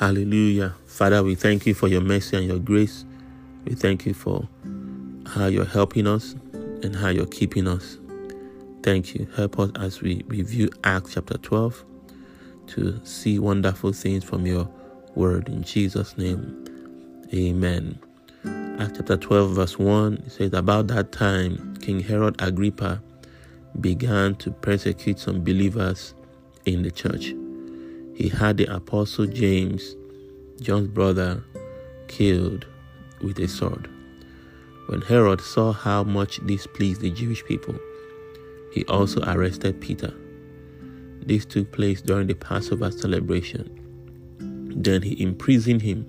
Hallelujah. Father, we thank you for your mercy and your grace. We thank you for how you're helping us and how you're keeping us. Thank you. Help us as we review Acts chapter 12 to see wonderful things from your word. In Jesus' name, amen. Acts chapter 12, verse 1 it says, About that time, King Herod Agrippa began to persecute some believers in the church. He had the apostle James, John's brother, killed with a sword. When Herod saw how much this pleased the Jewish people, he also arrested Peter. This took place during the Passover celebration. Then he imprisoned him,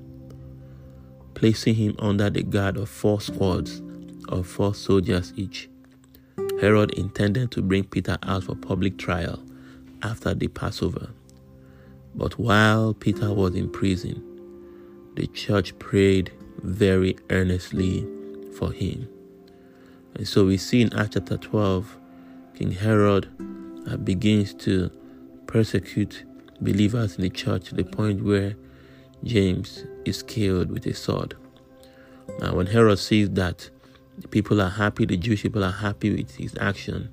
placing him under the guard of four squads of four soldiers each. Herod intended to bring Peter out for public trial after the Passover. But while Peter was in prison, the church prayed very earnestly for him. And so we see in Acts chapter 12, King Herod uh, begins to persecute believers in the church to the point where James is killed with a sword. Now, when Herod sees that the people are happy, the Jewish people are happy with his action,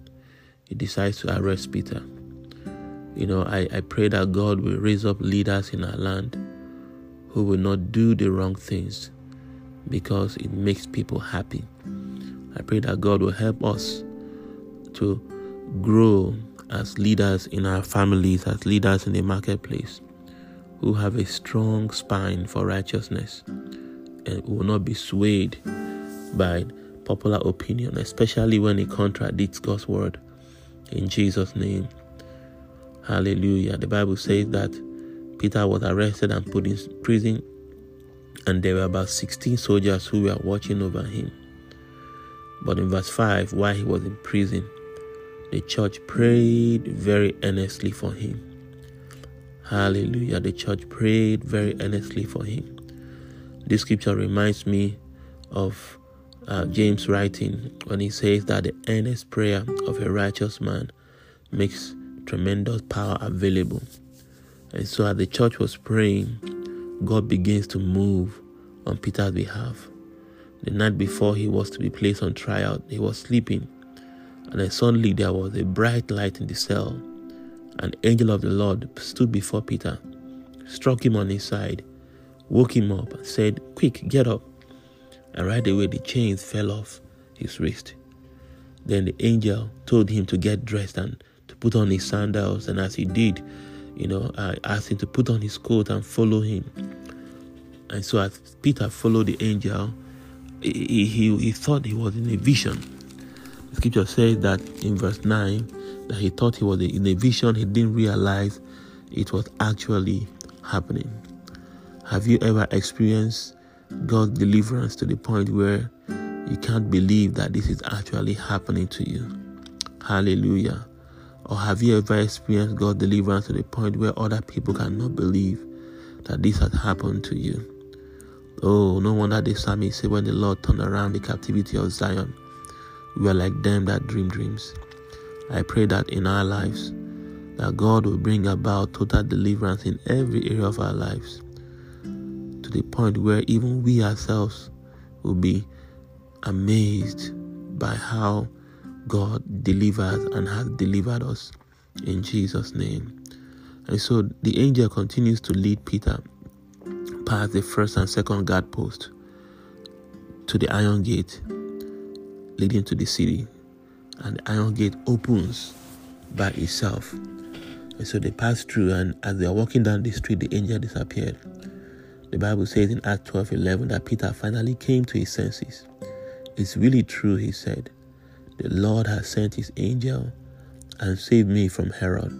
he decides to arrest Peter. You know, I, I pray that God will raise up leaders in our land who will not do the wrong things because it makes people happy. I pray that God will help us to grow as leaders in our families, as leaders in the marketplace, who have a strong spine for righteousness and will not be swayed by popular opinion, especially when it contradicts God's word. In Jesus' name. Hallelujah. The Bible says that Peter was arrested and put in prison, and there were about 16 soldiers who were watching over him. But in verse 5, while he was in prison, the church prayed very earnestly for him. Hallelujah. The church prayed very earnestly for him. This scripture reminds me of uh, James writing when he says that the earnest prayer of a righteous man makes tremendous power available. And so, as the church was praying, God begins to move on Peter's behalf. The night before he was to be placed on trial, he was sleeping, and then suddenly there was a bright light in the cell. An angel of the Lord stood before Peter, struck him on his side, woke him up, and said, Quick, get up. And right away the chains fell off his wrist. Then the angel told him to get dressed and put on his sandals, and as he did, you know, I asked him to put on his coat and follow him. And so as Peter followed the angel, he, he, he thought he was in a vision. The scripture says that in verse 9 that he thought he was in a vision, he didn't realize it was actually happening. Have you ever experienced God's deliverance to the point where you can't believe that this is actually happening to you? Hallelujah. Or have you ever experienced God's deliverance to the point where other people cannot believe that this has happened to you? Oh, no wonder the psalmist said, When the Lord turned around the captivity of Zion, we are like them that dream dreams. I pray that in our lives, that God will bring about total deliverance in every area of our lives to the point where even we ourselves will be amazed by how God delivers and has delivered us in Jesus' name. And so the angel continues to lead Peter past the first and second guard post to the iron gate leading to the city. And the iron gate opens by itself. And so they pass through, and as they are walking down the street, the angel disappeared. The Bible says in Acts 12 11 that Peter finally came to his senses. It's really true, he said. The Lord has sent his angel and saved me from Herod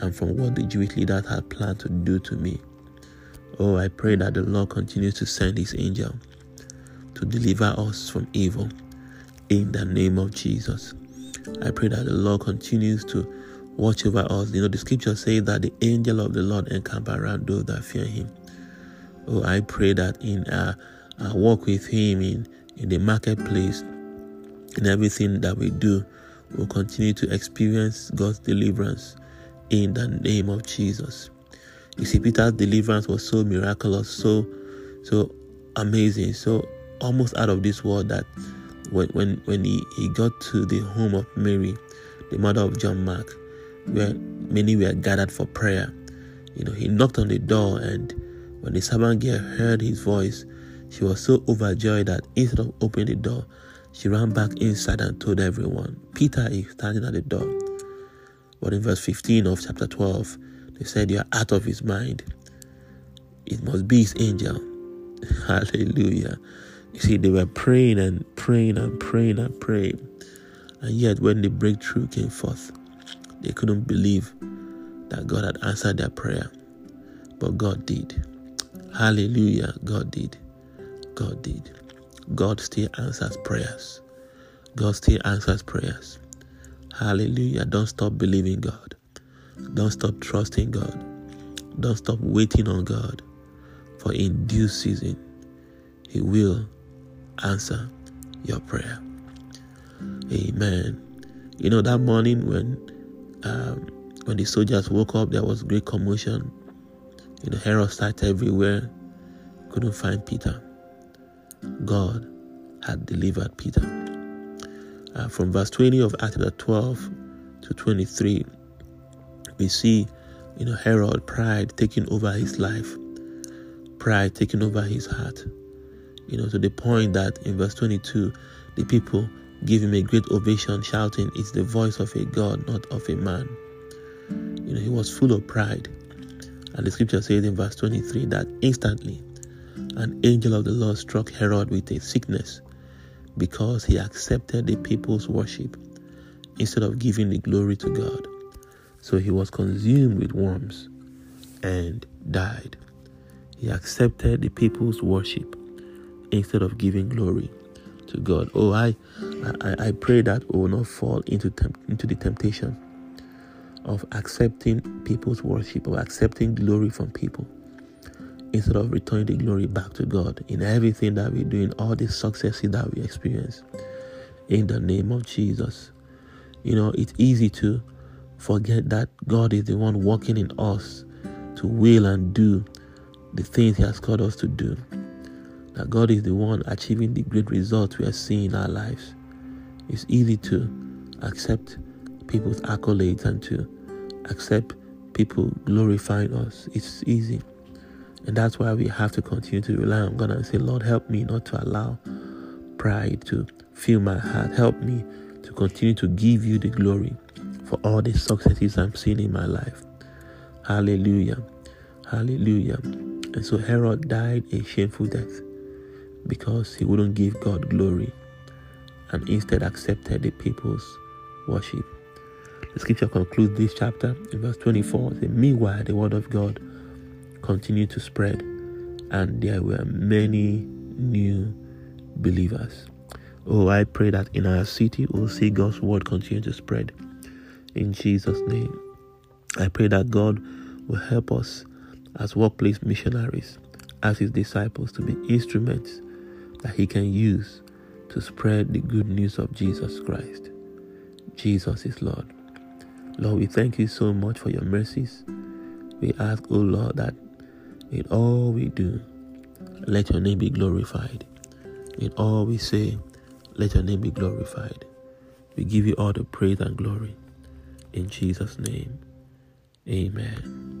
and from what the Jewish leaders had planned to do to me. Oh, I pray that the Lord continues to send his angel to deliver us from evil in the name of Jesus. I pray that the Lord continues to watch over us. You know, the scripture says that the angel of the Lord encamp around those that fear him. Oh, I pray that in our, our walk with him in, in the marketplace, in everything that we do, we'll continue to experience God's deliverance in the name of Jesus. You see, Peter's deliverance was so miraculous, so so amazing, so almost out of this world that when when, when he, he got to the home of Mary, the mother of John Mark, where many were gathered for prayer, you know, he knocked on the door and when the servant girl heard his voice, she was so overjoyed that instead of opening the door, she ran back inside and told everyone, Peter is standing at the door. But in verse 15 of chapter 12, they said, You are out of his mind. It must be his angel. Hallelujah. You see, they were praying and praying and praying and praying. And yet, when the breakthrough came forth, they couldn't believe that God had answered their prayer. But God did. Hallelujah. God did. God did. God still answers prayers. God still answers prayers. Hallelujah. Don't stop believing God. Don't stop trusting God. Don't stop waiting on God. For in due season, He will answer your prayer. Amen. You know that morning when um, when the soldiers woke up, there was great commotion. You know, Herod started everywhere. Couldn't find Peter. God had delivered Peter. Uh, from verse 20 of Acts 12 to 23, we see, you know, Herod, pride taking over his life, pride taking over his heart. You know, to the point that in verse 22, the people give him a great ovation, shouting, It's the voice of a God, not of a man. You know, he was full of pride. And the scripture says in verse 23 that instantly an angel of the Lord struck Herod with a sickness because he accepted the people's worship instead of giving the glory to God. So he was consumed with worms and died. He accepted the people's worship instead of giving glory to God. Oh, I, I, I pray that we will not fall into temp- into the temptation of accepting people's worship or accepting glory from people instead of returning the glory back to God in everything that we do, in all the successes that we experience. In the name of Jesus. You know, it's easy to forget that God is the one working in us to will and do the things He has called us to do. That God is the one achieving the great results we are seeing in our lives. It's easy to accept people's accolades and to accept people glorifying us. It's easy. And that's why we have to continue to rely on God and say, Lord, help me not to allow pride to fill my heart. Help me to continue to give you the glory for all the successes I'm seeing in my life. Hallelujah. Hallelujah. And so Herod died a shameful death because he wouldn't give God glory and instead accepted the people's worship. The scripture concludes this chapter in verse 24. Meanwhile, the word of God continued to spread, and there were many new believers. Oh, I pray that in our city we'll see God's word continue to spread. In Jesus' name. I pray that God will help us as workplace missionaries, as his disciples, to be instruments that he can use to spread the good news of Jesus Christ. Jesus is Lord. Lord, we thank you so much for your mercies. We ask, oh Lord, that in all we do, let your name be glorified. In all we say, let your name be glorified. We give you all the praise and glory. In Jesus' name, amen.